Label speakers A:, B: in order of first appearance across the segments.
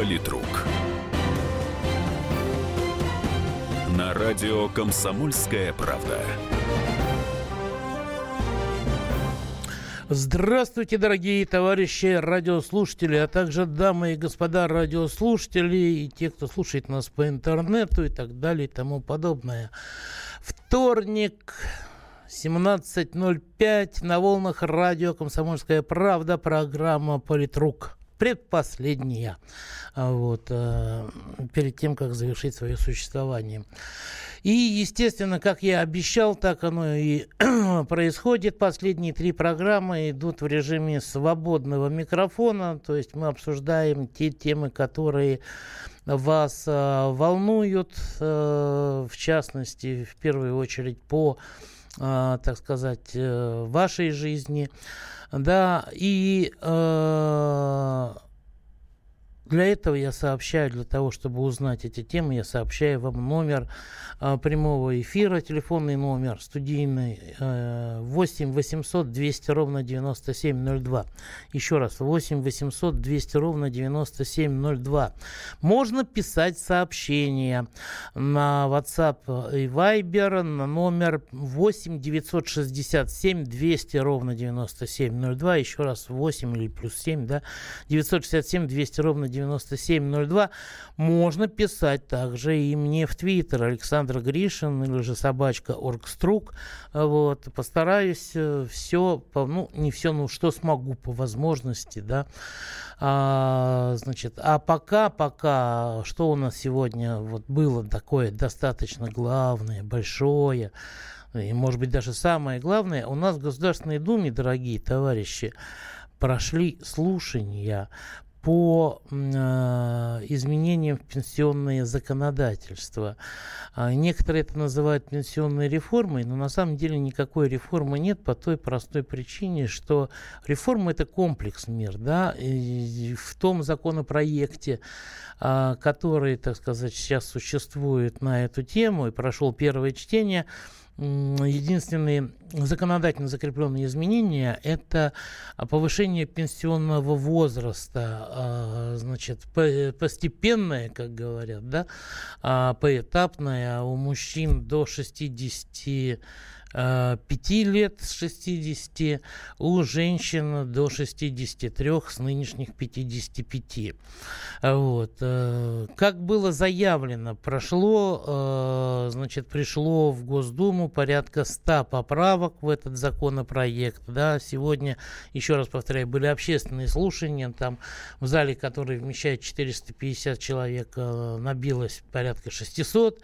A: Политрук. На радио «Комсомольская правда».
B: Здравствуйте, дорогие товарищи радиослушатели, а также дамы и господа радиослушатели и те, кто слушает нас по интернету и так далее и тому подобное. Вторник, 17.05 на волнах радио «Комсомольская правда», программа «Политрук» предпоследняя, а, вот, э, перед тем, как завершить свое существование. И, естественно, как я обещал, так оно и происходит. Последние три программы идут в режиме свободного микрофона, то есть мы обсуждаем те темы, которые вас э, волнуют, э, в частности, в первую очередь по, э, так сказать, э, вашей жизни. Да, и э, для этого я сообщаю, для того, чтобы узнать эти темы, я сообщаю вам номер э, прямого эфира, телефонный номер студийный э, 8 800 200 ровно 9702. Еще раз, 8 800 200 ровно 9702. Можно писать сообщения на WhatsApp и Viber на номер 8 967 200 ровно 9702. Еще раз, 8 или плюс 7, да, 967 200 ровно 9702. 9702. Можно писать также и мне в Твиттер Александр Гришин или же собачка Оргструк. Вот. Постараюсь э, все, ну, не все, ну, что смогу по возможности, да. А, значит, а пока, пока, что у нас сегодня вот было такое достаточно главное, большое, и, может быть, даже самое главное, у нас в Государственной Думе, дорогие товарищи, прошли слушания по э, изменениям в пенсионное законодательство. А некоторые это называют пенсионной реформой, но на самом деле никакой реформы нет по той простой причине, что реформа это комплекс мер. Да? И в том законопроекте, э, который, так сказать, сейчас существует на эту тему и прошел первое чтение, единственные законодательно закрепленные изменения – это повышение пенсионного возраста, а, значит, постепенное, как говорят, да, а, поэтапное у мужчин до 60 5 лет с 60, у женщин до 63 с нынешних 55. Вот. Э, как было заявлено, прошло, э, значит, пришло в Госдуму порядка 100 поправок в этот законопроект. Да. Сегодня, еще раз повторяю, были общественные слушания, там в зале, который вмещает 450 человек, э, набилось порядка 600.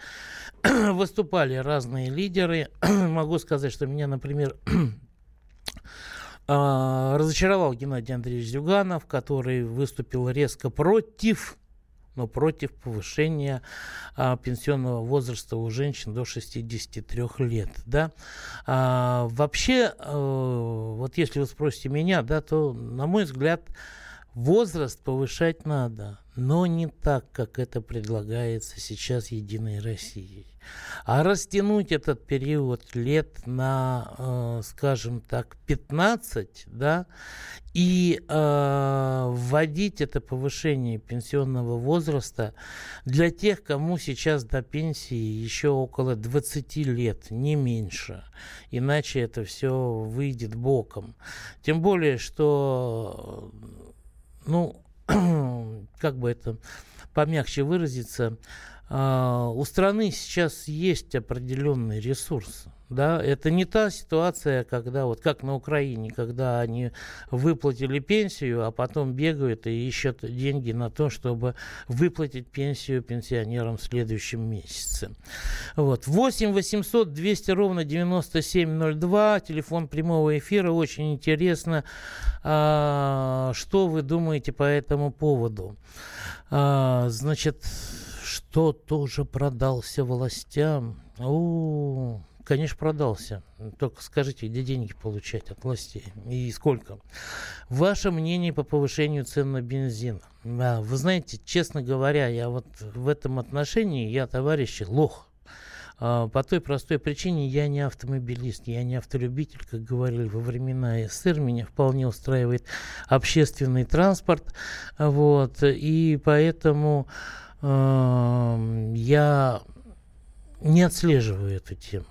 B: Выступали разные лидеры. Могу могу сказать, что меня, например, а, разочаровал Геннадий Андреевич Зюганов, который выступил резко против но против повышения а, пенсионного возраста у женщин до 63 лет. Да? А, вообще, а, вот если вы спросите меня, да, то, на мой взгляд, возраст повышать надо, но не так, как это предлагается сейчас Единой Россией. А растянуть этот период лет на, э, скажем так, 15, да, и э, вводить это повышение пенсионного возраста для тех, кому сейчас до пенсии еще около 20 лет, не меньше. Иначе это все выйдет боком. Тем более, что, ну, как бы это помягче выразиться, а, у страны сейчас есть определенный ресурс. Да, это не та ситуация, когда вот как на Украине, когда они выплатили пенсию, а потом бегают и ищут деньги на то, чтобы выплатить пенсию пенсионерам в следующем месяце. Вот. 8 800 200 ровно 9702, телефон прямого эфира. Очень интересно, а, что вы думаете по этому поводу. А, значит, что тоже продался властям? О, конечно, продался. Только скажите, где деньги получать от властей и сколько? Ваше мнение по повышению цен на бензин? Вы знаете, честно говоря, я вот в этом отношении, я, товарищи, лох. А, по той простой причине я не автомобилист, я не автолюбитель, как говорили во времена СССР. Меня вполне устраивает общественный транспорт. Вот, и поэтому я не отслеживаю эту тему.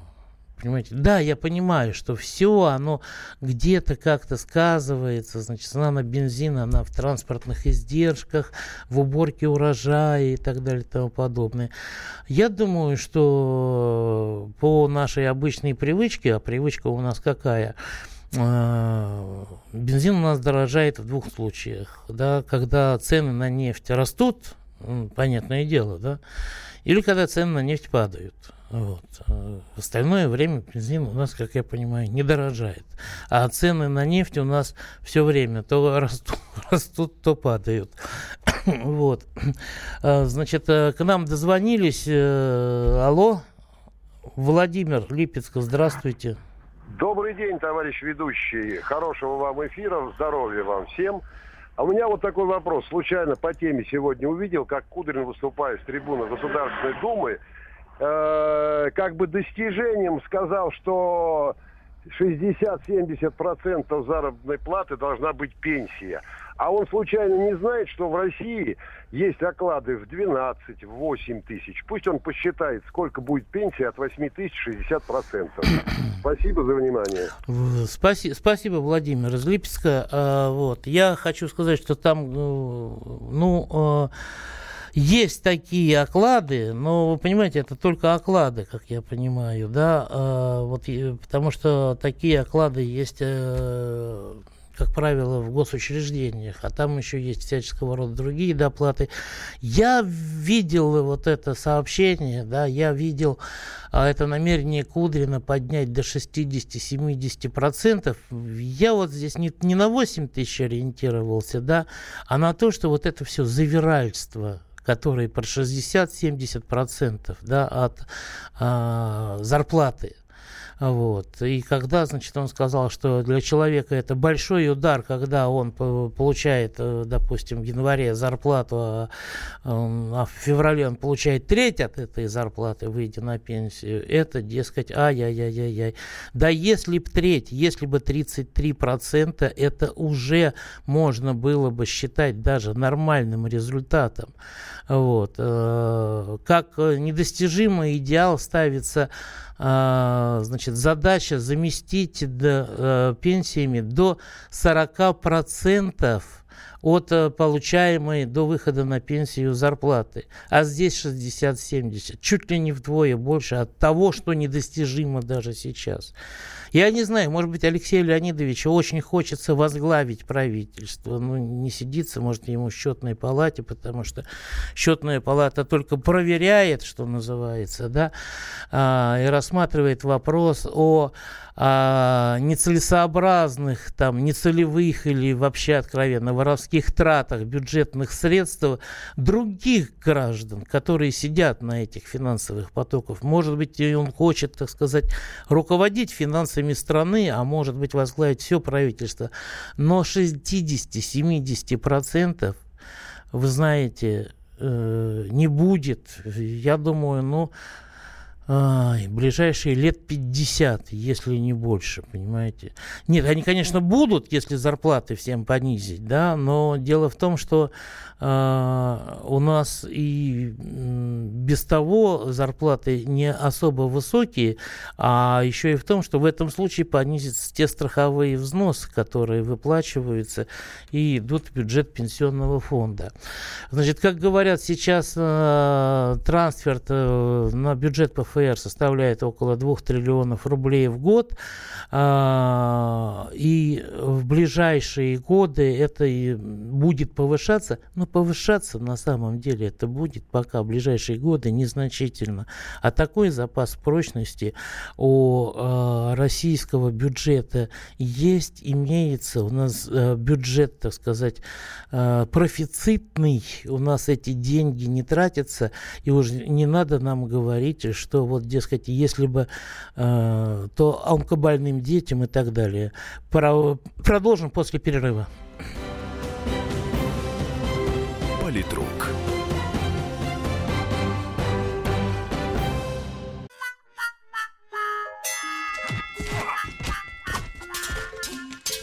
B: Понимаете? Да, я понимаю, что все оно где-то как-то сказывается. Значит, цена на бензин, она в транспортных издержках, в уборке урожая и так далее и тому подобное. Я думаю, что по нашей обычной привычке, а привычка у нас какая? Бензин у нас дорожает в двух случаях. Да, когда цены на нефть растут, понятное дело, да, или когда цены на нефть падают. Вот. В остальное время бензин у нас, как я понимаю, не дорожает. А цены на нефть у нас все время то растут, растут то падают. вот. А, значит, э, к нам дозвонились. Э, алло, Владимир Липецков, здравствуйте.
C: Добрый день, товарищ ведущий. Хорошего вам эфира, здоровья вам всем. А у меня вот такой вопрос. Случайно по теме сегодня увидел, как Кудрин выступает с трибуны Государственной Думы э, как бы достижением сказал, что 60-70% заработной платы должна быть пенсия. А он случайно не знает, что в России есть оклады в 12, в 8 тысяч. Пусть он посчитает, сколько будет пенсия от 8 тысяч 60%. Спасибо за внимание.
B: Спаси, спасибо, Владимир из Липецка. А, вот. Я хочу сказать, что там, ну, ну а, есть такие оклады, но вы понимаете, это только оклады, как я понимаю, да, а, вот, потому что такие оклады есть э, как правило, в госучреждениях, а там еще есть всяческого рода другие доплаты. Я видел вот это сообщение, да, я видел а, это намерение Кудрина поднять до 60-70%. Я вот здесь не, не на 8 тысяч ориентировался, да, а на то, что вот это все завиральство, которые про 60-70% да, от а, зарплаты вот. И когда, значит, он сказал, что для человека это большой удар, когда он получает, э, допустим, в январе зарплату, а, а в феврале он получает треть от этой зарплаты, выйдя на пенсию, это, дескать, ай-яй-яй-яй-яй. Да если бы треть, если бы 33%, это уже можно было бы считать даже нормальным результатом. Вот. Э, как недостижимый идеал ставится значит, задача заместить до, э, пенсиями до 40% от э, получаемой до выхода на пенсию зарплаты. А здесь 60-70. Чуть ли не вдвое больше от того, что недостижимо даже сейчас. Я не знаю, может быть, Алексею Леонидовичу очень хочется возглавить правительство. Ну, не сидится, может, ему в счетной палате, потому что счетная палата только проверяет, что называется, да, а, и рассматривает вопрос о а, нецелесообразных, там, нецелевых или вообще откровенно воровских тратах бюджетных средств других граждан, которые сидят на этих финансовых потоках. Может быть, он хочет, так сказать, руководить финансами страны, а может быть, возглавить все правительство. Но 60-70% вы знаете, э, не будет. Я думаю, ну, Ай, ближайшие лет 50, если не больше, понимаете. Нет, они, конечно, будут, если зарплаты всем понизить, да, но дело в том, что э, у нас и без того зарплаты не особо высокие, а еще и в том, что в этом случае понизятся те страховые взносы, которые выплачиваются и идут в бюджет пенсионного фонда. Значит, как говорят сейчас, э, трансфер на бюджет ПФ ПФР составляет около 2 триллионов рублей в год. А, и в ближайшие годы это и будет повышаться. Но повышаться на самом деле это будет пока в ближайшие годы незначительно. А такой запас прочности у а, российского бюджета есть, имеется. У нас а, бюджет, так сказать, профицитный. У нас эти деньги не тратятся. И уже не надо нам говорить, что вот, дескать, если бы, э, то онкобольным детям и так далее. Про, продолжим после перерыва.
A: Политрук.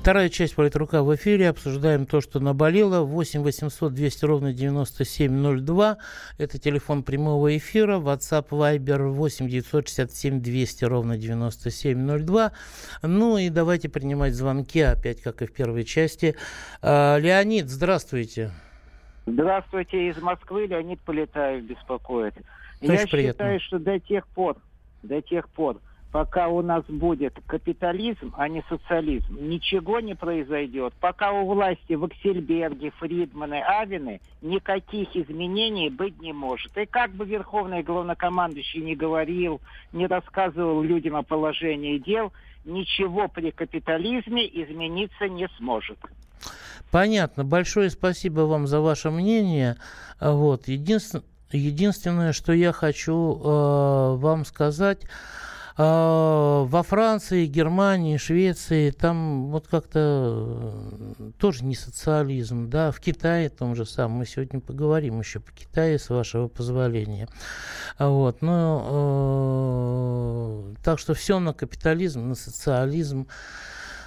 B: Вторая часть политрука в эфире. Обсуждаем то, что наболело. 8 800 200 ровно 9702. Это телефон прямого эфира. WhatsApp Viber 8 967 200 ровно 9702. Ну и давайте принимать звонки, опять как и в первой части. А, Леонид, здравствуйте.
D: Здравствуйте, из Москвы Леонид Полетаев беспокоит.
B: Очень
D: Я
B: приятно.
D: считаю, что до тех пор, до тех пор, пока у нас будет капитализм, а не социализм, ничего не произойдет. Пока у власти Ваксельберги, Фридманы, Авины, никаких изменений быть не может. И как бы Верховный Главнокомандующий не говорил, не рассказывал людям о положении дел, ничего при капитализме измениться не сможет.
B: Понятно. Большое спасибо вам за ваше мнение. Вот. Единствен- Единственное, что я хочу э, вам сказать, э, во Франции, Германии, Швеции, там вот как-то э, тоже не социализм, да, в Китае том же самом, мы сегодня поговорим еще по Китаю, с вашего позволения. А Вот, ну, э, так что все на капитализм, на социализм.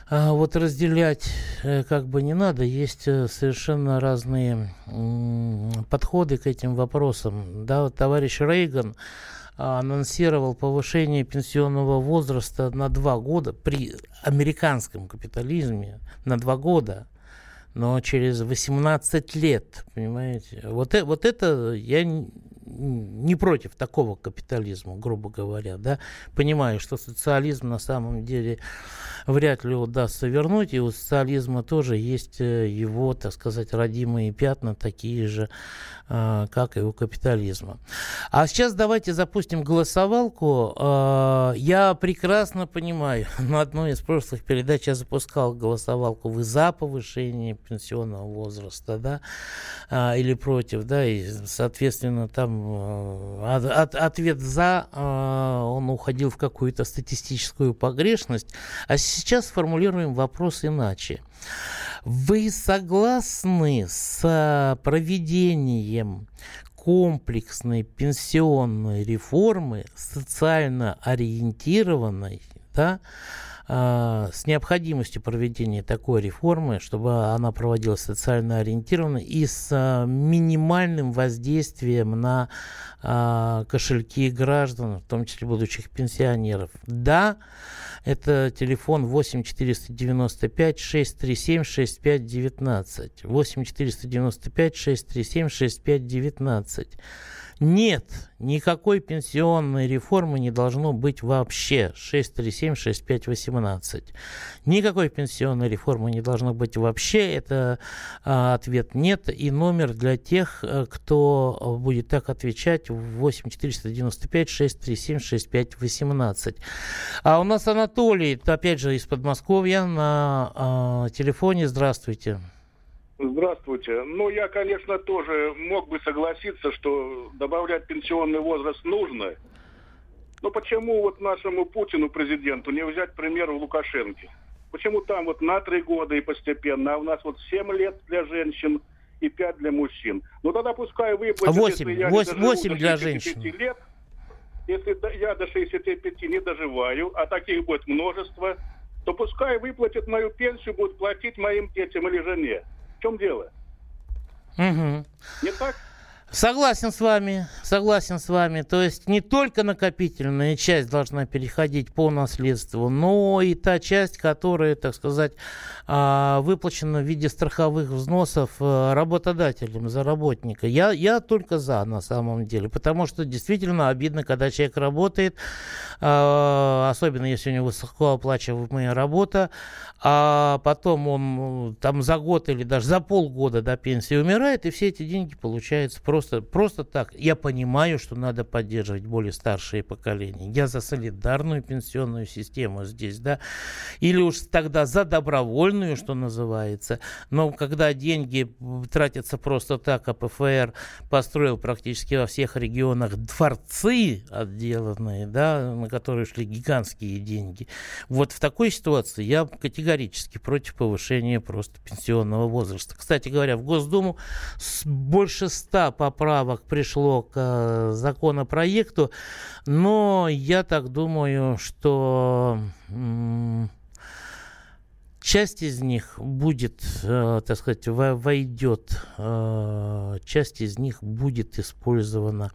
B: А вот разделять э, как бы не надо. Есть э, совершенно разные подходы к этим вопросам. Да, вот товарищ Рейган а, анонсировал повышение пенсионного возраста на два года при американском капитализме на два года но через 18 лет, понимаете? Вот, э- вот это я не против такого капитализма, грубо говоря, да, понимаю, что социализм на самом деле вряд ли удастся вернуть, и у социализма тоже есть э, его, так сказать, родимые пятна, такие же, а, как и у капитализма. А сейчас давайте запустим голосовалку. А, Я прекрасно понимаю, на одной из прошлых передач я запускал голосовалку. Вы за повышение пенсионного возраста, да, а, или против, да, и, соответственно, там от- от- ответ за, а, он уходил в какую-то статистическую погрешность. А сейчас сформулируем вопрос иначе. Вы согласны с проведением комплексной пенсионной реформы, социально ориентированной, да, а, с необходимостью проведения такой реформы, чтобы она проводилась социально ориентированно и с а, минимальным воздействием на а, кошельки граждан, в том числе будущих пенсионеров. Да, это телефон 8 495 637 6519. 8 495 637 6519. Нет, никакой пенсионной реформы не должно быть вообще. 637-6518. Никакой пенсионной реформы не должно быть вообще. Это а, ответ нет. И номер для тех, э, кто будет так отвечать, 8 495 637 6518. А у нас Анатолий, опять же, из Подмосковья на а, телефоне. Здравствуйте.
E: Здравствуйте. Ну, я, конечно, тоже мог бы согласиться, что добавлять пенсионный возраст нужно. Но почему вот нашему Путину, президенту, не взять пример у Лукашенко? Почему там вот на три года и постепенно, а у нас вот 7 лет для женщин и 5 для мужчин? Ну, тогда пускай выплатят,
B: Восемь.
E: если я
B: Вось-
E: не доживу
B: восемь
E: до
B: для
E: 65
B: женщин.
E: лет, если я до 65 не доживаю, а таких будет множество, то пускай выплатят мою пенсию, будут платить моим детям или жене. В чем дело?
B: Мгм.
E: Не так?
B: Согласен с вами, согласен с вами. То есть не только накопительная часть должна переходить по наследству, но и та часть, которая, так сказать, а, выплачена в виде страховых взносов э, работодателем за работника. Я, я только за на самом деле, потому что действительно обидно, когда человек работает, а, особенно если у него высокооплачиваемая работа, а потом он э, там за год или даже за полгода до пенсии умирает, и все эти деньги получаются просто просто, просто так. Я понимаю, что надо поддерживать более старшие поколения. Я за солидарную пенсионную систему здесь, да, или уж тогда за добровольную, что называется. Но когда деньги тратятся просто так, а ПФР построил практически во всех регионах дворцы отделанные, да, на которые шли гигантские деньги. Вот в такой ситуации я категорически против повышения просто пенсионного возраста. Кстати говоря, в Госдуму больше ста поправок пришло к э, законопроекту, но я так думаю, что Часть из них будет, э, так сказать, войдет, э, часть из них будет использована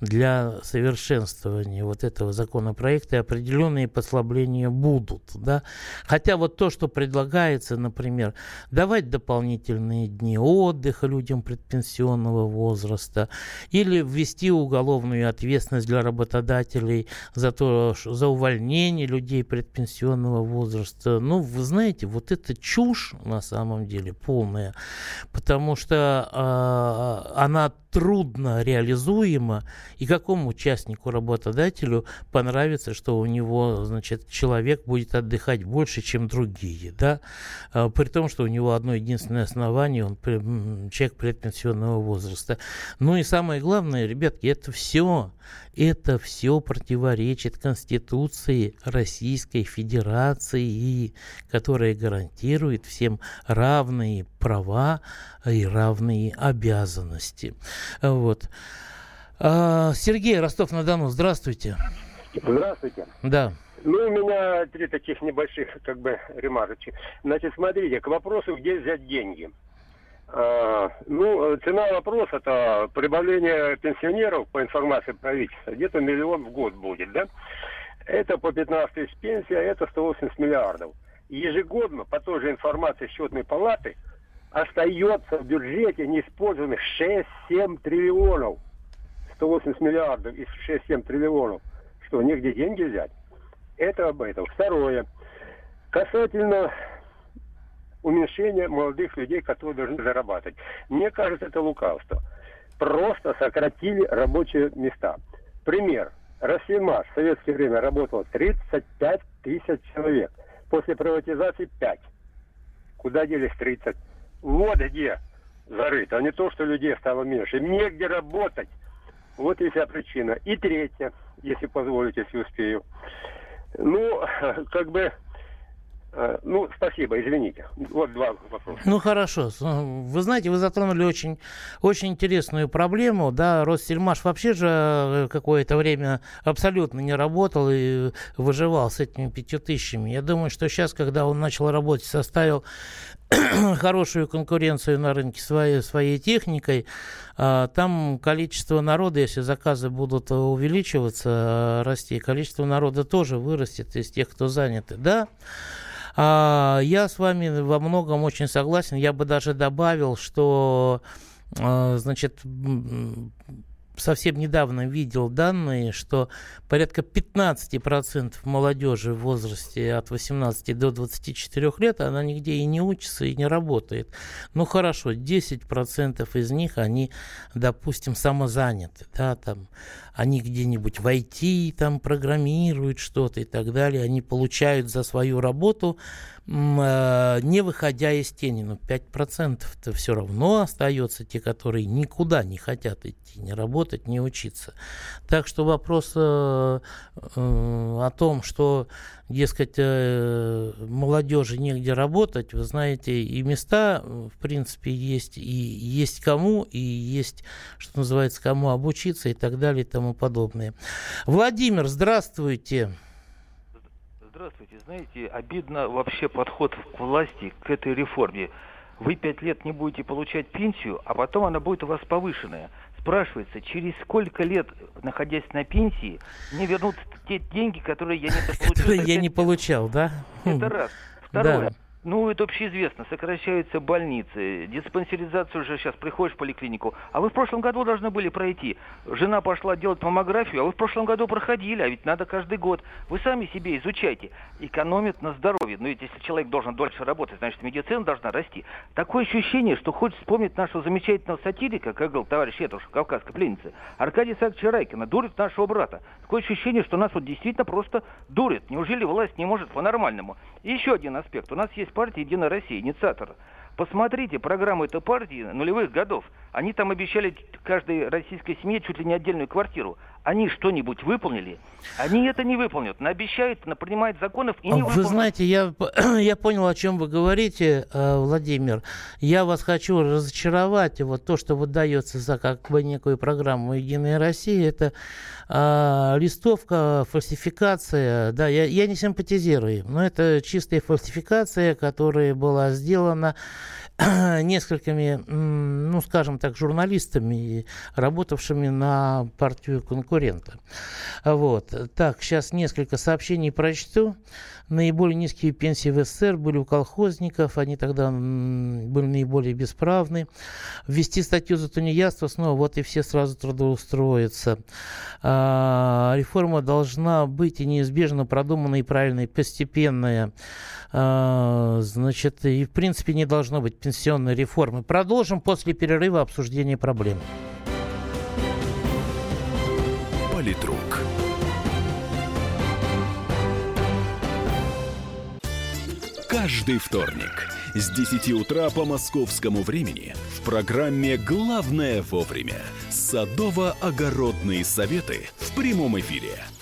B: для совершенствования вот этого законопроекта, и определенные послабления будут, да. Хотя вот то, что предлагается, например, давать дополнительные дни отдыха людям предпенсионного возраста, или ввести уголовную ответственность для работодателей за то, за увольнение людей предпенсионного возраста, ну, вы знаете, вот это чушь на самом деле полная, потому что э, она трудно реализуема, и какому участнику, работодателю понравится, что у него, значит, человек будет отдыхать больше, чем другие, да, а, при том, что у него одно единственное основание, он человек предпенсионного возраста. Ну и самое главное, ребятки, это все, это все противоречит Конституции Российской Федерации, которая гарантирует всем равные права и равные обязанности. Вот. А, Сергей Ростов-на-Дону, здравствуйте.
F: Здравствуйте.
B: Да.
F: Ну, у меня три таких небольших, как бы, ремарочки. Значит, смотрите, к вопросу, где взять деньги. А, ну, цена вопроса это прибавление пенсионеров, по информации правительства, где-то миллион в год будет, да? Это по 15 тысяч пенсия, это 180 миллиардов. ежегодно, по той же информации счетной палаты, остается в бюджете неиспользованных 6-7 триллионов. 180 миллиардов из 6-7 триллионов. Что, негде деньги взять? Это об этом. Второе. Касательно уменьшения молодых людей, которые должны зарабатывать. Мне кажется, это лукавство. Просто сократили рабочие места. Пример. Россельмаш в советское время работало 35 тысяч человек. После приватизации 5. Куда делись 30? Вот где зарыто, а не то, что людей стало меньше. Негде работать. Вот и вся причина. И третье, если позволите, если успею. Ну, как бы Э, ну, спасибо, извините. Вот два вопроса.
B: Ну, хорошо. Вы знаете, вы затронули очень, очень интересную проблему. Да, Россельмаш вообще же э, какое-то время абсолютно не работал и выживал с этими пятью тысячами. Я думаю, что сейчас, когда он начал работать, составил хорошую конкуренцию на рынке своей, своей техникой, а, там количество народа, если заказы будут увеличиваться, расти, количество народа тоже вырастет из тех, кто заняты. Да, а, я с вами во многом очень согласен. Я бы даже добавил, что а, значит, совсем недавно видел данные, что порядка 15% молодежи в возрасте от 18 до 24 лет, она нигде и не учится, и не работает. Ну хорошо, 10% из них, они, допустим, самозаняты, да, там, они где-нибудь в IT там программируют что-то и так далее, они получают за свою работу Э, не выходя из тени, но 5%-то все равно остается те, которые никуда не хотят идти, не работать, не учиться. Так что вопрос э, э, о том, что, дескать, молодежи негде работать, вы знаете, и места, в принципе, есть, и есть кому, и есть, что называется, кому обучиться и так далее и тому подобное. Владимир, здравствуйте.
G: Здравствуйте. Знаете, обидно вообще подход к власти, к этой реформе. Вы пять лет не будете получать пенсию, а потом она будет у вас повышенная. Спрашивается, через сколько лет, находясь на пенсии, мне вернут те деньги, которые я не получил?
B: Которые я не получал, да?
G: Это раз. Второе. Да. Ну, это общеизвестно. Сокращаются больницы, диспансеризацию уже сейчас приходишь в поликлинику. А вы в прошлом году должны были пройти. Жена пошла делать маммографию, а вы в прошлом году проходили, а ведь надо каждый год. Вы сами себе изучайте. Экономит на здоровье. Но ведь если человек должен дольше работать, значит медицина должна расти. Такое ощущение, что хочет вспомнить нашего замечательного сатирика, как говорил товарищ Этуш, кавказской пленницы, Аркадия Саакча Райкина, дурит нашего брата. Такое ощущение, что нас вот действительно просто дурит. Неужели власть не может по-нормальному? И еще один аспект. У нас есть партия «Единая Россия», инициатор. Посмотрите программу этой партии нулевых годов. Они там обещали каждой российской семье чуть ли не отдельную квартиру они что-нибудь выполнили? Они это не выполнят. Обещают, принимают законов и не
B: Вы выполняют. знаете, я, я понял, о чем вы говорите, э, Владимир. Я вас хочу разочаровать. Вот то, что выдается за как бы некую программу «Единая Россия», это э, листовка, фальсификация. Да, я, я не симпатизирую, но это чистая фальсификация, которая была сделана несколькими, ну, скажем так, журналистами, работавшими на партию конкурента. Вот. Так, сейчас несколько сообщений прочту. Наиболее низкие пенсии в СССР были у колхозников, они тогда были наиболее бесправны. Ввести статью за тунеядство снова, вот и все сразу трудоустроятся. А, реформа должна быть и неизбежно продуманная и правильная, и постепенная. А, значит, и в принципе не должно быть пенсионной реформы. Продолжим после перерыва обсуждение проблем.
A: Политрук. Каждый вторник с 10 утра по московскому времени в программе «Главное вовремя» садово-огородные советы в прямом эфире –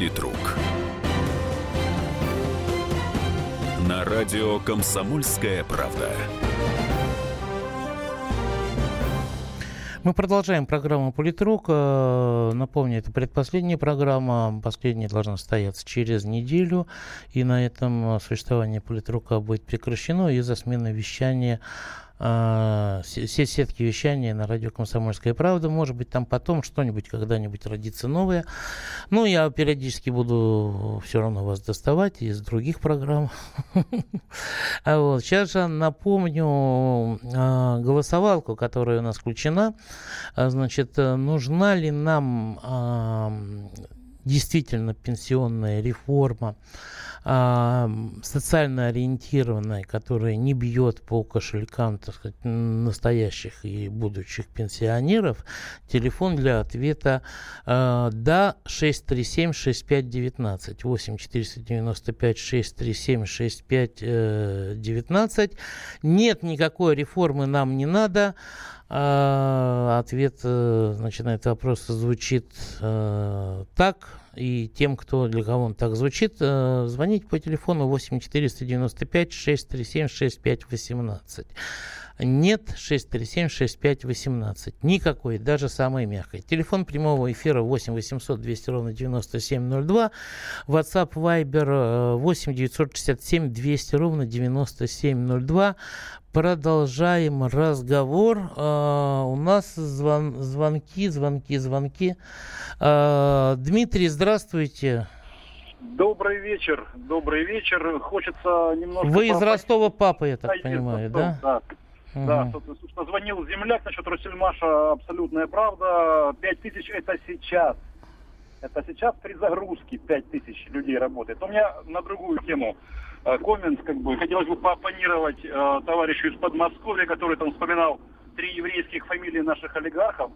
A: Политрук. На радио «Комсомольская правда».
B: Мы продолжаем программу «Политрук». Э, напомню, это предпоследняя программа. Последняя должна состояться через неделю. И на этом существование «Политрука» будет прекращено из-за смены вещания э, сетки вещания на радио «Комсомольская правда». Может быть, там потом что-нибудь когда-нибудь родится новое. Ну, я периодически буду все равно вас доставать из других программ. А. Сейчас же напомню э, голосовалку, которая у нас включена. А, значит, нужна ли нам действительно пенсионная реформа? А, социально ориентированная, которая не бьет по кошелькам так сказать, настоящих и будущих пенсионеров, телефон для ответа а, «Да» 637-6519, 8 495 637 6519. Нет никакой реформы нам не надо. А, ответ э, значит, на этот вопрос звучит э, так и тем, кто для кого он так звучит, э, звонить по телефону 8 495 637 6518. Нет 637-6518. Никакой, даже самой мягкой. Телефон прямого эфира 8 800 200 ровно 9702. WhatsApp Viber 8 967 200 ровно 9702. Продолжаем разговор. Uh, у нас звон, звонки, звонки, звонки. Uh, Дмитрий, здравствуйте.
H: Добрый вечер, добрый вечер. Хочется немножко...
B: Вы из Ростова папа, я так понимаю, да?
H: Да. Угу. Да, собственно, звонил земляк насчет Россельмаша, абсолютная правда. Пять тысяч это сейчас. Это сейчас при загрузке пять тысяч людей работает. У меня на другую тему э, коммент, как бы, хотелось бы поопонировать э, товарищу из Подмосковья, который там вспоминал три еврейских фамилии наших олигархов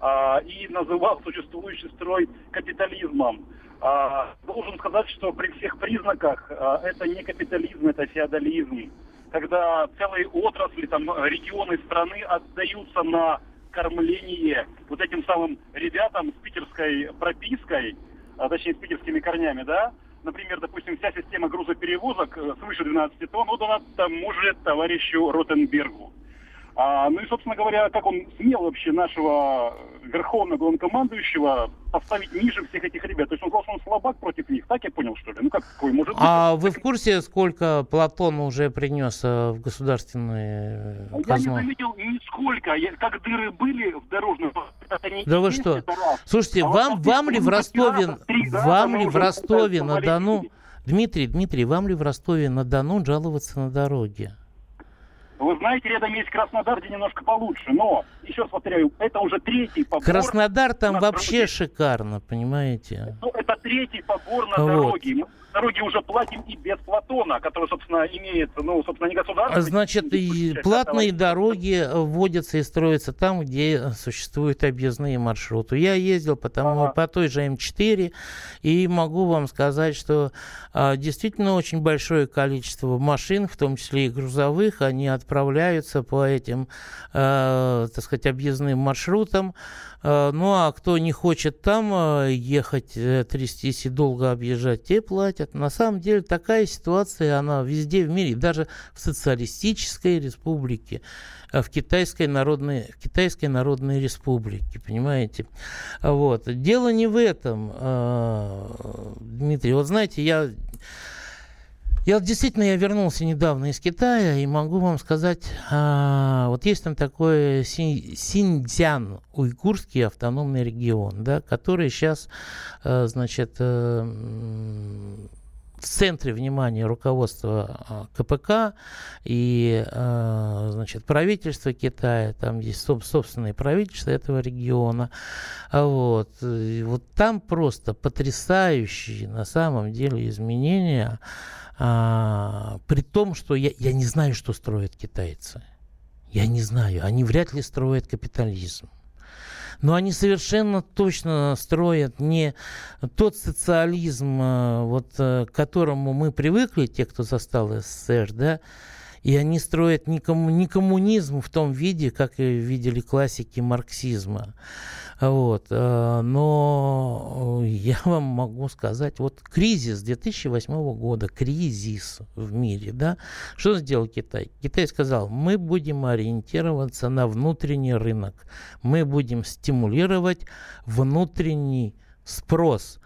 H: э, и называл существующий строй капитализмом. Э, должен сказать, что при всех признаках э, это не капитализм, это феодализм когда целые отрасли, там, регионы страны отдаются на кормление вот этим самым ребятам с питерской пропиской, а точнее с питерскими корнями, да, например, допустим, вся система грузоперевозок э, свыше 12 тонн отдана тому же товарищу Ротенбергу. А, ну и, собственно говоря, как он смел вообще нашего верховного главнокомандующего поставить ниже всех этих ребят. То есть он сказал, что он слабак против них. Так я понял, что ли? Ну как такой может быть?
B: А вы в курсе, сколько Платон уже принес э, в государственные
H: казну? Я не заметил нисколько. Я, как дыры были в дорожном...
B: Да вы что? Слушайте, а вам, вам ли в Ростове, вам ли в Ростове на Дону, Дмитрий, Дмитрий, вам ли в Ростове на Дону жаловаться на дороге?
H: Вы знаете, рядом есть Краснодар, где немножко получше, но, еще раз повторяю, это уже третий побор.
B: Краснодар там вообще дороге. шикарно, понимаете?
H: Ну, это третий побор на вот. дороге дороги уже платим и без Платона, который, собственно, имеет, ну, собственно, не государство.
B: Значит, и платные дороги вводятся и строятся там, где существуют объездные маршруты. Я ездил потому, ага. по той же М4 и могу вам сказать, что а, действительно очень большое количество машин, в том числе и грузовых, они отправляются по этим, а, так сказать, объездным маршрутам. А, ну а кто не хочет там а, ехать, э, трястись и долго объезжать, те платят. На самом деле такая ситуация, она везде в мире, даже в социалистической республике, в Китайской Народной, в Китайской Народной Республике, понимаете? Вот. Дело не в этом, Дмитрий. Вот знаете, я я действительно я вернулся недавно из Китая и могу вам сказать, а, вот есть там такой Синьцзян, уйгурский автономный регион, да, который сейчас, а, значит, а, в центре внимания руководства а, КПК и а, значит, правительства Китая, там есть собственное правительство этого региона. Вот. И вот там просто потрясающие на самом деле изменения а, при том, что я, я не знаю, что строят китайцы. Я не знаю. Они вряд ли строят капитализм. Но они совершенно точно строят не тот социализм, а, вот, э, к которому мы привыкли, те, кто застал СССР, да, и они строят не, комму, не коммунизм в том виде, как видели классики марксизма. Вот. Э, но я вам могу сказать, вот кризис 2008 года, кризис в мире, да, что сделал Китай? Китай сказал, мы будем ориентироваться на внутренний рынок, мы будем стимулировать внутренний спрос.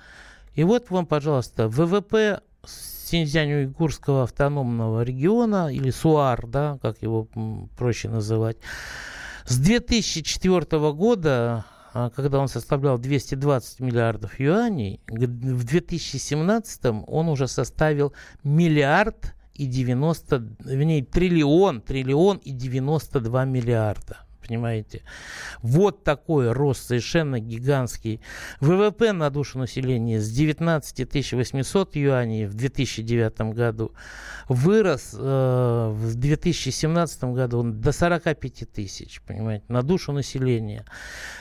B: И вот вам, пожалуйста, ВВП Синьцзянь-Уйгурского автономного региона, или СУАР, да, как его проще называть, с 2004 года когда он составлял 220 миллиардов юаней, в 2017 он уже составил миллиард и 90, вернее, триллион, триллион и 92 миллиарда понимаете? Вот такой рост совершенно гигантский. ВВП на душу населения с 19 800 юаней в 2009 году вырос э, в 2017 году до 45 тысяч, понимаете, на душу населения.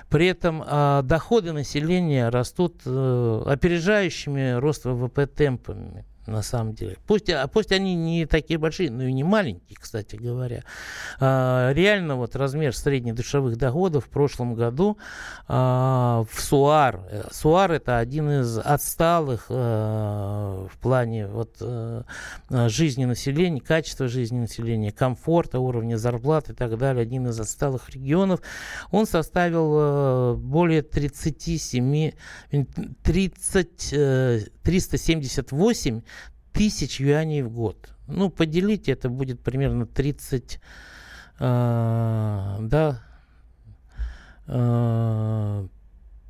B: При этом э, доходы населения растут э, опережающими рост ВВП темпами на самом деле. Пусть, а пусть они не такие большие, но и не маленькие, кстати говоря. А, реально вот размер среднедушевых доходов в прошлом году а, в СУАР. Э, СУАР это один из отсталых а, в плане вот, а, жизни населения, качества жизни населения, комфорта, уровня зарплат и так далее. Один из отсталых регионов. Он составил а, более 37, 30, 378 тысяч юаней в год. Ну, поделите, это будет примерно 30, э, да, э,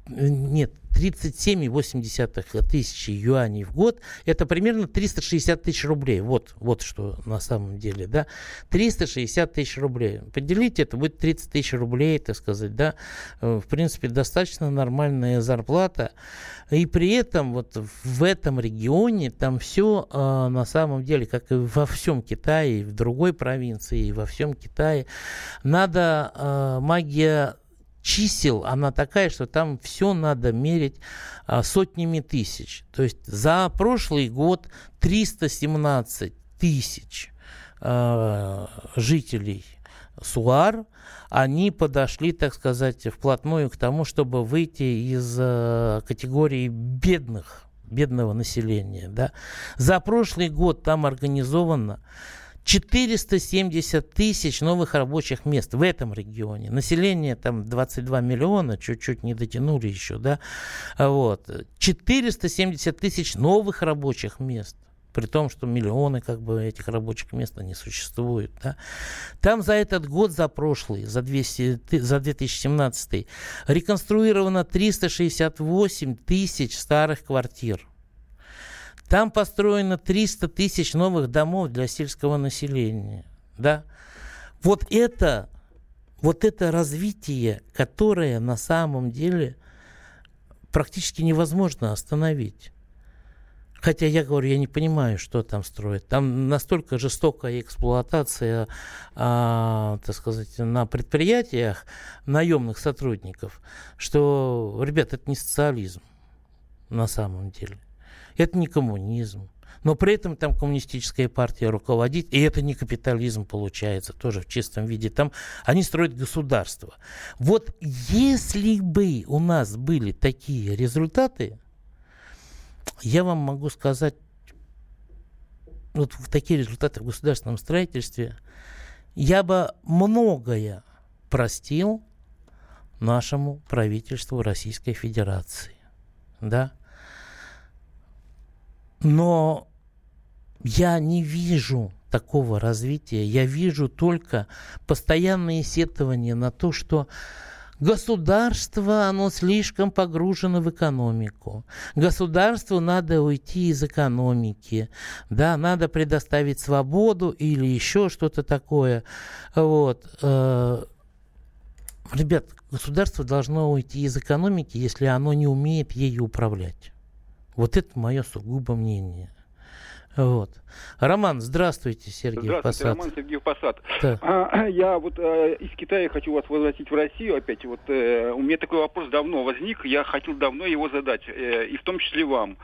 B: нет, 37,8 тысячи юаней в год, это примерно 360 тысяч рублей. Вот, вот что на самом деле, да. 360 тысяч рублей. Поделите, это будет 30 тысяч рублей, так сказать, да. Э, в принципе, достаточно нормальная зарплата. И при этом вот в этом регионе там все э, на самом деле, как и во всем Китае, и в другой провинции, и во всем Китае, надо э, магия чисел, она такая, что там все надо мерить а, сотнями тысяч. То есть за прошлый год 317 тысяч а, жителей СУАР, они подошли, так сказать, вплотную к тому, чтобы выйти из э, категории бедных, бедного населения. Да. За прошлый год там организовано 470 тысяч новых рабочих мест в этом регионе. Население там 22 миллиона, чуть-чуть не дотянули еще, да. Вот. 470 тысяч новых рабочих мест при том, что миллионы как бы этих рабочих мест не существует. Да? Там за этот год, за прошлый, за, 200, за 2017, реконструировано 368 тысяч старых квартир. Там построено 300 тысяч новых домов для сельского населения. Да? Вот это, вот это развитие, которое на самом деле практически невозможно остановить. Хотя я говорю, я не понимаю, что там строят. Там настолько жестокая эксплуатация, а, так сказать, на предприятиях наемных сотрудников, что, ребят, это не социализм на самом деле. Это не коммунизм. Но при этом там коммунистическая партия руководит, и это не капитализм получается, тоже в чистом виде. Там они строят государство. Вот если бы у нас были такие результаты, я вам могу сказать, вот такие результаты в государственном строительстве, я бы многое простил нашему правительству Российской Федерации. Да? Но я не вижу такого развития. Я вижу только постоянные сетования на то, что Государство, оно слишком погружено в экономику. Государству надо уйти из экономики. Да, надо предоставить свободу или еще что-то такое. Вот. Э, ребят, государство должно уйти из экономики, если оно не умеет ею управлять. Вот это мое сугубо мнение. Вот. Роман, здравствуйте, Сергей
I: Здравствуйте,
B: Посад.
I: Роман Сергей Посад.
B: Да.
I: А, я вот э, из Китая хочу вас возвратить в Россию опять. Вот э, у меня такой вопрос давно возник, я хотел давно его задать, э, и в том числе вам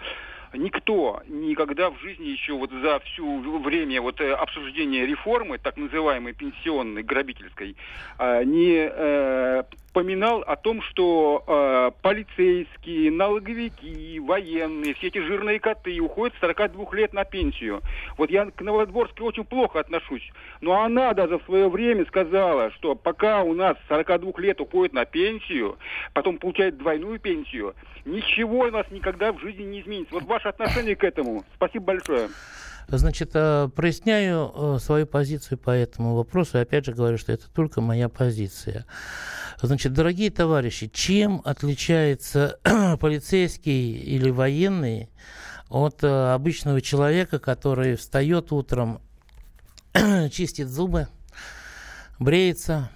I: никто никогда в жизни еще вот за всю время вот э, обсуждения реформы, так называемой пенсионной, грабительской, э, не поминал о том, что э, полицейские, налоговики, военные, все эти жирные коты уходят с 42 лет на пенсию. Вот я к Новодворской очень плохо отношусь, но она даже в свое время сказала, что пока у нас 42 лет уходит на пенсию, потом получает двойную пенсию, ничего у нас никогда в жизни не изменится. Вот ваше отношение к этому. Спасибо большое.
B: Значит, э, проясняю э, свою позицию по этому вопросу. И опять же говорю, что это только моя позиция. Значит, дорогие товарищи, чем отличается полицейский или военный от э, обычного человека, который встает утром, чистит зубы, бреется,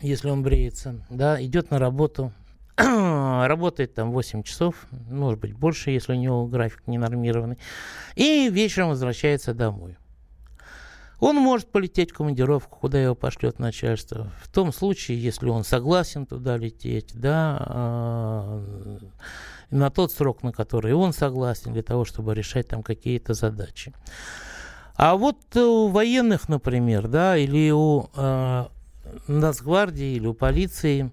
B: если он бреется, да, идет на работу, работает там 8 часов, может быть больше, если у него график не нормированный, и вечером возвращается домой. Он может полететь в командировку, куда его пошлет начальство. В том случае, если он согласен туда лететь, да, э, на тот срок, на который он согласен, для того, чтобы решать там какие-то задачи. А вот у военных, например, да, или у э, Нацгвардии, или у полиции,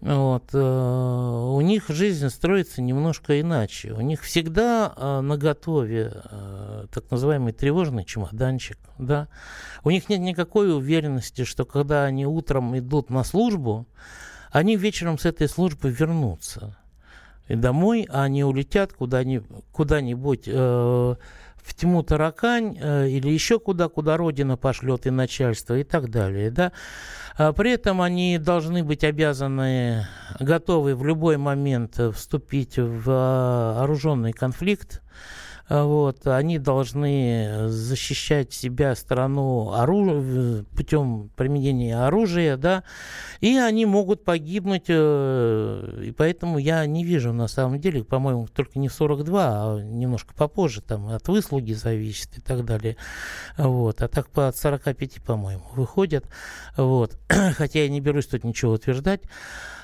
B: вот, э, у них жизнь строится немножко иначе. У них всегда э, на готове э, так называемый тревожный чемоданчик. Да? У них нет никакой уверенности, что когда они утром идут на службу, они вечером с этой службы вернутся домой, а они улетят куда-нибудь, куда-нибудь в тьму таракань э, или еще куда, куда Родина пошлет и начальство и так далее. Да? А при этом они должны быть обязаны, готовы в любой момент вступить в вооруженный конфликт а вот, они должны защищать себя, страну оружие, путем применения оружия, да, и они могут погибнуть, э, и поэтому я не вижу на самом деле, по-моему, только не в 42, а немножко попозже, там от выслуги зависит и так далее, вот, а так по от 45, по-моему, выходят, вот, хотя я не берусь тут ничего утверждать,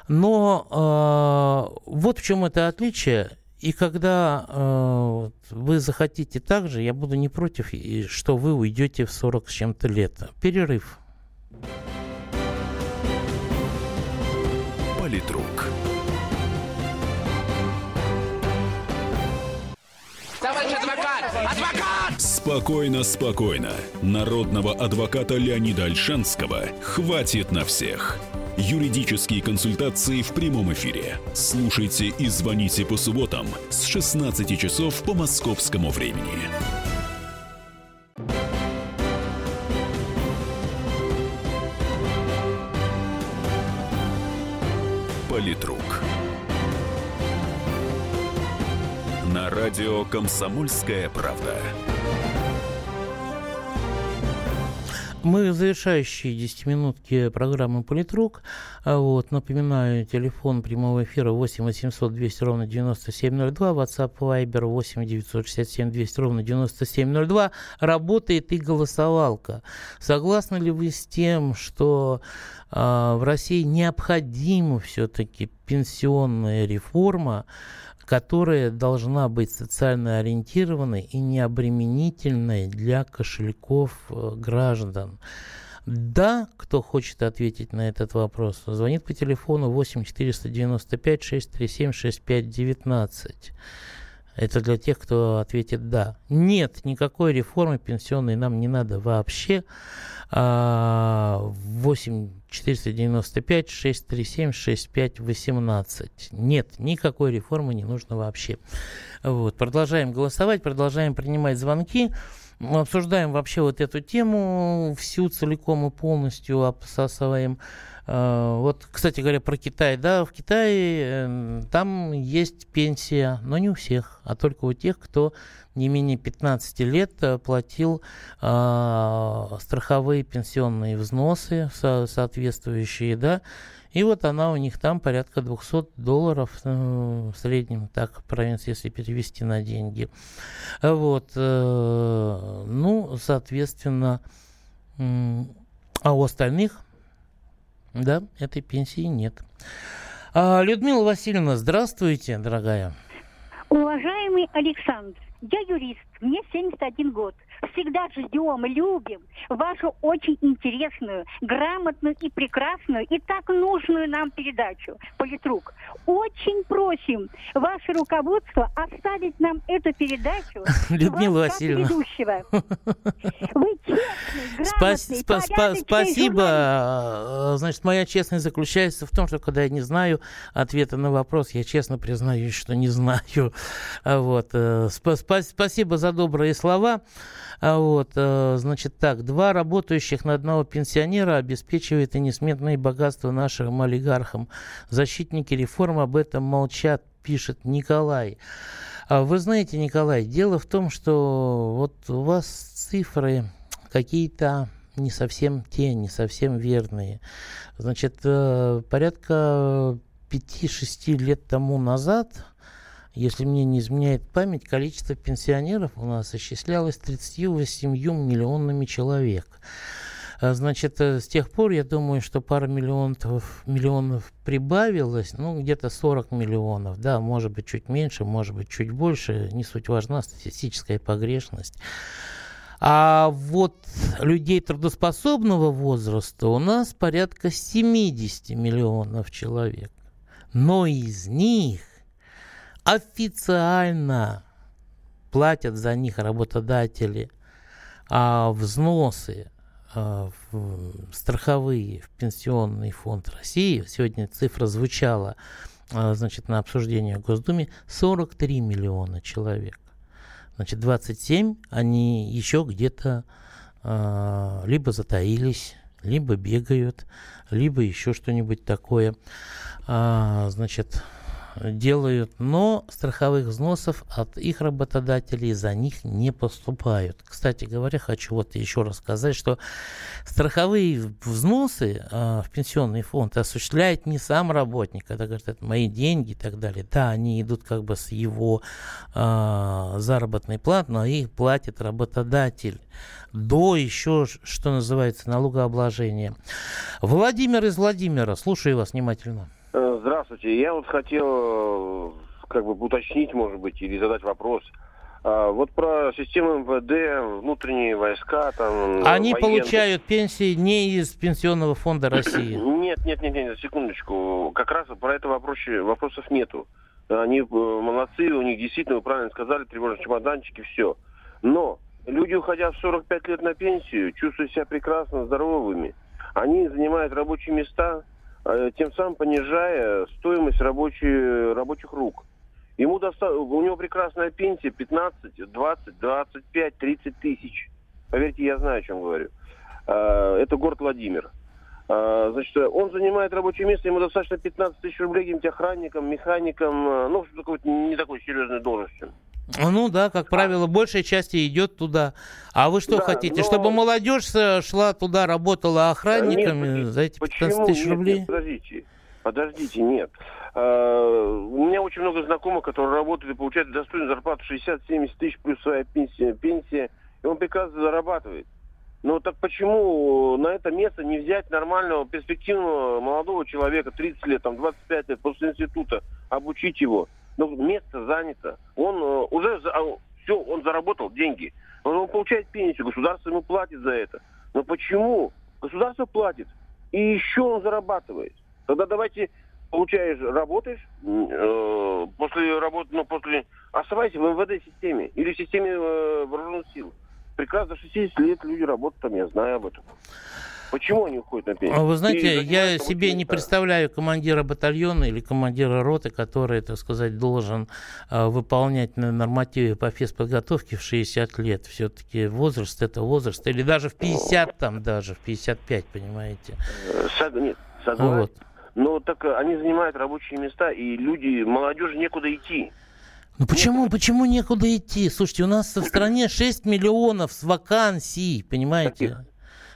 B: но э, вот в чем это отличие, и когда э, вы захотите так же, я буду не против, что вы уйдете в 40 с чем-то лет. Перерыв.
A: Политрук.
J: Товарищ адвокат! Адвокат!
A: Спокойно, спокойно. Народного адвоката Леонида Альшанского хватит на всех. Юридические консультации в прямом эфире. Слушайте и звоните по субботам с 16 часов по московскому времени. Политрук. На радио «Комсомольская правда».
B: Мы в завершающей 10-минутке программы «Политрук». А Вот, напоминаю, телефон прямого эфира 8 800 200 ровно 9702, WhatsApp Viber 8 967 200 ровно 9702. Работает и голосовалка. Согласны ли вы с тем, что э, в России необходима все-таки пенсионная реформа, которая должна быть социально ориентированной и необременительной для кошельков э, граждан. Да, кто хочет ответить на этот вопрос, звонит по телефону 8 495 637 6519. Это для тех, кто ответит «да». Нет, никакой реформы пенсионной нам не надо вообще. 8 495 637 6518. Нет, никакой реформы не нужно вообще. Вот. Продолжаем голосовать, продолжаем принимать звонки. Мы обсуждаем вообще вот эту тему всю целиком и полностью обсасываем. Uh, вот, кстати говоря, про Китай. Да, в Китае э, там есть пенсия, но не у всех, а только у тех, кто не менее 15 лет э, платил э, страховые пенсионные взносы со, соответствующие, да, и вот она у них там порядка 200 долларов э, в среднем, так, провинции, если перевести на деньги. Вот, э, ну, соответственно, э, а у остальных да, этой пенсии нет. А, Людмила Васильевна, здравствуйте, дорогая.
K: Уважаемый Александр, я юрист, мне 71 год. Всегда ждем, любим вашу очень интересную, грамотную и прекрасную и так нужную нам передачу «Политрук». Очень просим ваше руководство оставить нам эту передачу.
B: Людмила Васильевна.
K: Вы честный, грамотный,
B: Спасибо. Значит, моя честность заключается в том, что когда я не знаю ответа на вопрос, я честно признаюсь, что не знаю. Вот. Э, спасибо за добрые слова. А вот, э, значит, так, два работающих на одного пенсионера обеспечивает и несметные богатства нашим олигархам. Защитники реформ об этом молчат, пишет Николай. А вы знаете, Николай, дело в том, что вот у вас цифры какие-то не совсем те, не совсем верные. Значит, э, порядка 5-6 лет тому назад если мне не изменяет память, количество пенсионеров у нас исчислялось 38 миллионами человек. А, значит, э, с тех пор, я думаю, что пара миллионов, миллионов прибавилось, ну, где-то 40 миллионов, да, может быть, чуть меньше, может быть, чуть больше, не суть важна, статистическая погрешность. А вот людей трудоспособного возраста у нас порядка 70 миллионов человек. Но из них официально платят за них работодатели а взносы а, в страховые в пенсионный фонд России. Сегодня цифра звучала а, значит, на обсуждении в Госдуме 43 миллиона человек. Значит, 27 они еще где-то а, либо затаились, либо бегают, либо еще что-нибудь такое. А, значит, делают, но страховых взносов от их работодателей за них не поступают. Кстати говоря, хочу вот еще раз сказать, что страховые взносы э, в пенсионный фонд осуществляет не сам работник, это говорит, это мои деньги и так далее. Да, они идут как бы с его э, заработной платы, но их платит работодатель до еще, что называется, налогообложения. Владимир из Владимира, слушаю вас внимательно.
L: Здравствуйте. Я вот хотел э, как бы уточнить, может быть, или задать вопрос. А, вот про систему МВД, внутренние войска, там...
B: Они
L: военные.
B: получают пенсии не из Пенсионного фонда России.
L: Нет, нет, нет, нет, секундочку. Как раз про это вопросе, вопросов нету. Они э, молодцы, у них действительно, вы правильно сказали, тревожные чемоданчики, все. Но люди, уходя в 45 лет на пенсию, чувствуют себя прекрасно, здоровыми. Они занимают рабочие места, тем самым понижая стоимость рабочей, рабочих рук. Ему доста... У него прекрасная пенсия 15, 20, 25, 30 тысяч. Поверьте, я знаю, о чем говорю. А, Это город Владимир. А, Значит, он занимает рабочее место, ему достаточно 15 тысяч рублей каким-то охранником, механиком, ну, не такой серьезной должностью.
B: Ну да, как правило, большая часть идет туда. А вы что
L: Да,
B: хотите,
L: но-
B: чтобы молодежь э, шла туда, работала охранниками
L: Нет,
B: за эти 15
L: Почему?
B: тысяч рублей?
L: нет, подождите. Подождите, нет. А, У меня очень много знакомых, которые работают и получают достойную зарплату 60-70 тысяч плюс своя пенсия, пенсия, и он прекрасно зарабатывает. Но так почему на это место не взять нормального, перспективного молодого человека, 30 лет, там, 25 лет, после института, обучить его? Ну, место занято. Он э, уже, все, он заработал деньги. Он, он получает пенсию, государство ему платит за это. Но почему? Государство платит, и еще он зарабатывает. Тогда давайте, получаешь, работаешь, э, после работы, ну, после, оставайся в МВД-системе или в системе э, вооруженных сил. Прекрасно, 60 лет люди работают там, я знаю об этом. Почему они уходят на пенсию?
B: А Вы знаете, я себе не представляю командира батальона или командира роты, который, так сказать, должен э, выполнять на- нормативы по физподготовке в 60 лет. Все-таки возраст это возраст. Или даже в 50 там даже, в 55, понимаете.
L: Э, сог- Нет, согласен.
B: Вот.
L: Но так э, они занимают рабочие места, и люди, молодежи некуда идти.
B: Ну почему, почему некуда идти? Слушайте, у нас в стране 6 миллионов вакансий, понимаете?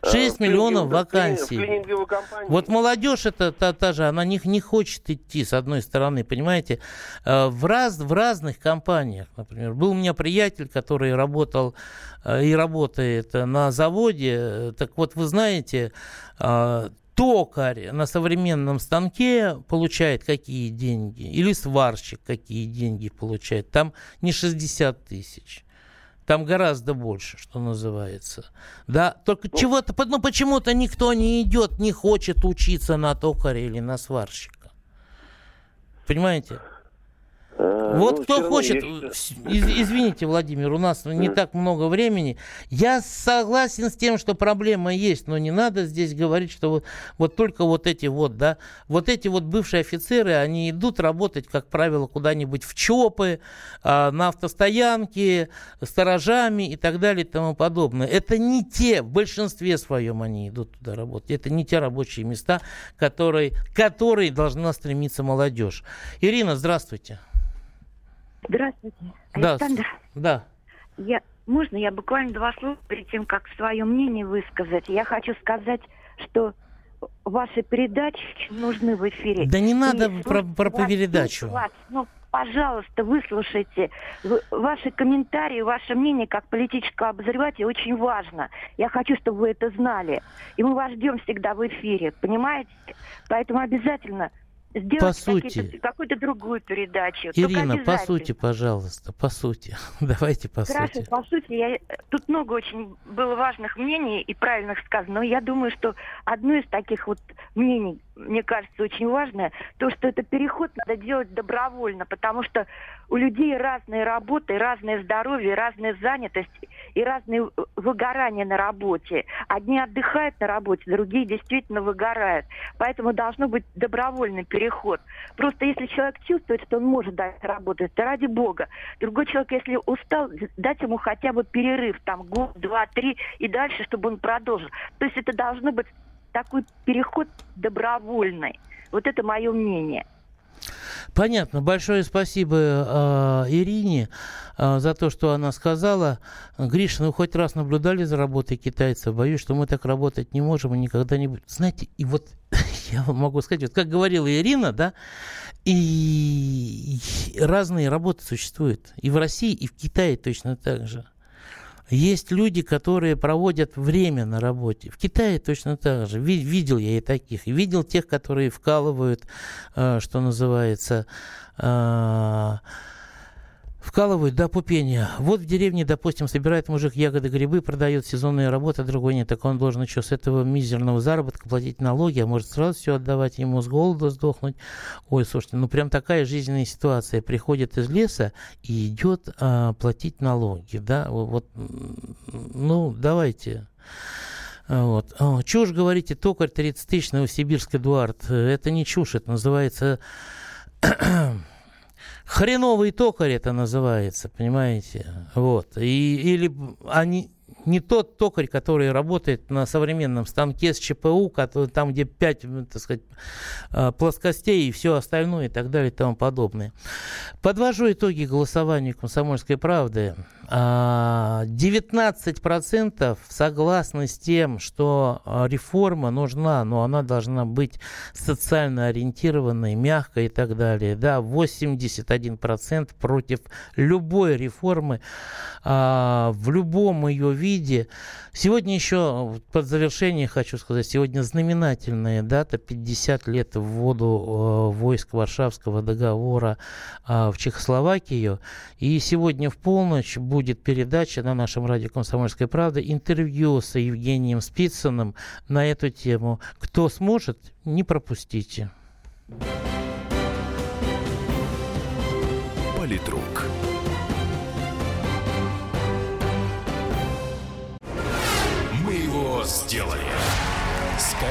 B: 6
L: Э,
B: миллионов вакансий. Вот молодежь это та, та же, она не, не хочет идти, с одной стороны, понимаете, Э, в, раз, в разных компаниях, например. Был у меня приятель, который работал э, и работает на заводе, так вот, вы знаете, токарь на современном станке получает какие деньги, или сварщик какие деньги получает, там не 60 тысяч. Там гораздо больше, что называется. Да, только чего-то, ну почему-то никто не идет, не хочет учиться на токаря или на сварщика. Понимаете? Вот
L: ну,
B: кто хочет, с- из- извините, Владимир, у нас не так много времени. Я согласен с тем, что проблема есть, но не надо здесь говорить, что вот, вот только вот эти вот, да, вот эти вот бывшие офицеры, они идут работать, как правило, куда-нибудь в ЧОПы, а, на автостоянке, сторожами и так далее и тому подобное. Это не те, в большинстве своем они идут туда работать. Это не те рабочие места, которые, которые должна стремиться молодежь. Ирина, здравствуйте.
M: Здравствуйте,
B: Да,
M: Александр.
B: с- да.
M: Я, можно я буквально два слова перед тем, как свое мнение высказать? Я хочу сказать, что ваши передачи нужны в эфире.
B: Да не надо
M: И
B: про- про
M: вас,
B: передачу.
M: вас. Ну, пожалуйста, выслушайте. Вы- ваши комментарии, ваше мнение как политического обозревателя очень важно. Я хочу, чтобы вы это знали. И мы вас ждем всегда в эфире, понимаете? Поэтому обязательно сделайте
B: По сути.
M: какую-то другую передачу.
B: Ирина, по сути, пожалуйста, по сути. Давайте по
M: Хорошо,
B: сути.
M: по сути, я... тут много очень было важных мнений и правильных сказано, но я думаю, что одно из таких вот мнений, мне кажется, очень важное, то, что это переход надо делать добровольно, потому что у людей разные работы, разное здоровье, разная занятость и разные выгорания на работе. Одни отдыхают на работе, другие действительно выгорают. Поэтому должно быть добровольный переход. Просто если человек чувствует, что он может дать работать, то ради бога. Другой человек, если устал, дать ему хотя бы перерыв, там, год, два, три, и дальше, чтобы он продолжил. То есть это должно быть такой переход добровольный. Вот это мое мнение.
B: Понятно. Большое спасибо э, Ирине э, за то, что она сказала. Гриша, ну хоть раз наблюдали за работой китайцев? Боюсь, что мы так работать не можем и никогда не будем. Знаете, и вот я могу сказать, вот как говорила Ирина, да, и разные работы существуют. И в России, и в Китае точно так же. Есть люди, которые проводят время на работе. В Китае точно так же. Ви- видел я и таких. Видел тех, которые вкалывают, э, что называется, э, Вкалывают до пупения. Вот в деревне, допустим, собирает мужик ягоды, грибы, продает сезонные работы, другой нет. Так он должен что, с этого мизерного заработка платить налоги, а может сразу все отдавать, ему с голоду сдохнуть. Ой, слушайте, ну прям такая жизненная ситуация. Приходит из леса и идет а, платить налоги, да, вот, ну, давайте. Вот. О, чушь, говорите, токарь 30 тысяч, Новосибирск, Эдуард. Это не чушь, это называется Хреновый токарь это называется, понимаете? Вот. И, или они, не тот токарь, который работает на современном станке с ЧПУ, который, там, где 5, так сказать, а, плоскостей и все остальное и так далее и тому подобное. Подвожу итоги голосования «Комсомольской правды». 19% а, согласны с тем, что а, реформа нужна, но она должна быть социально ориентированной, мягкой и так далее. Да, 81% против любой реформы в любом ее виде. Сегодня еще, под завершение хочу сказать, сегодня знаменательная дата, 50 лет вводу войск Варшавского договора в Чехословакию. И сегодня в полночь будет передача на нашем радио «Комсомольская правда» интервью с Евгением Спицыным на эту тему. Кто сможет, не пропустите.
A: Политрук. сделали.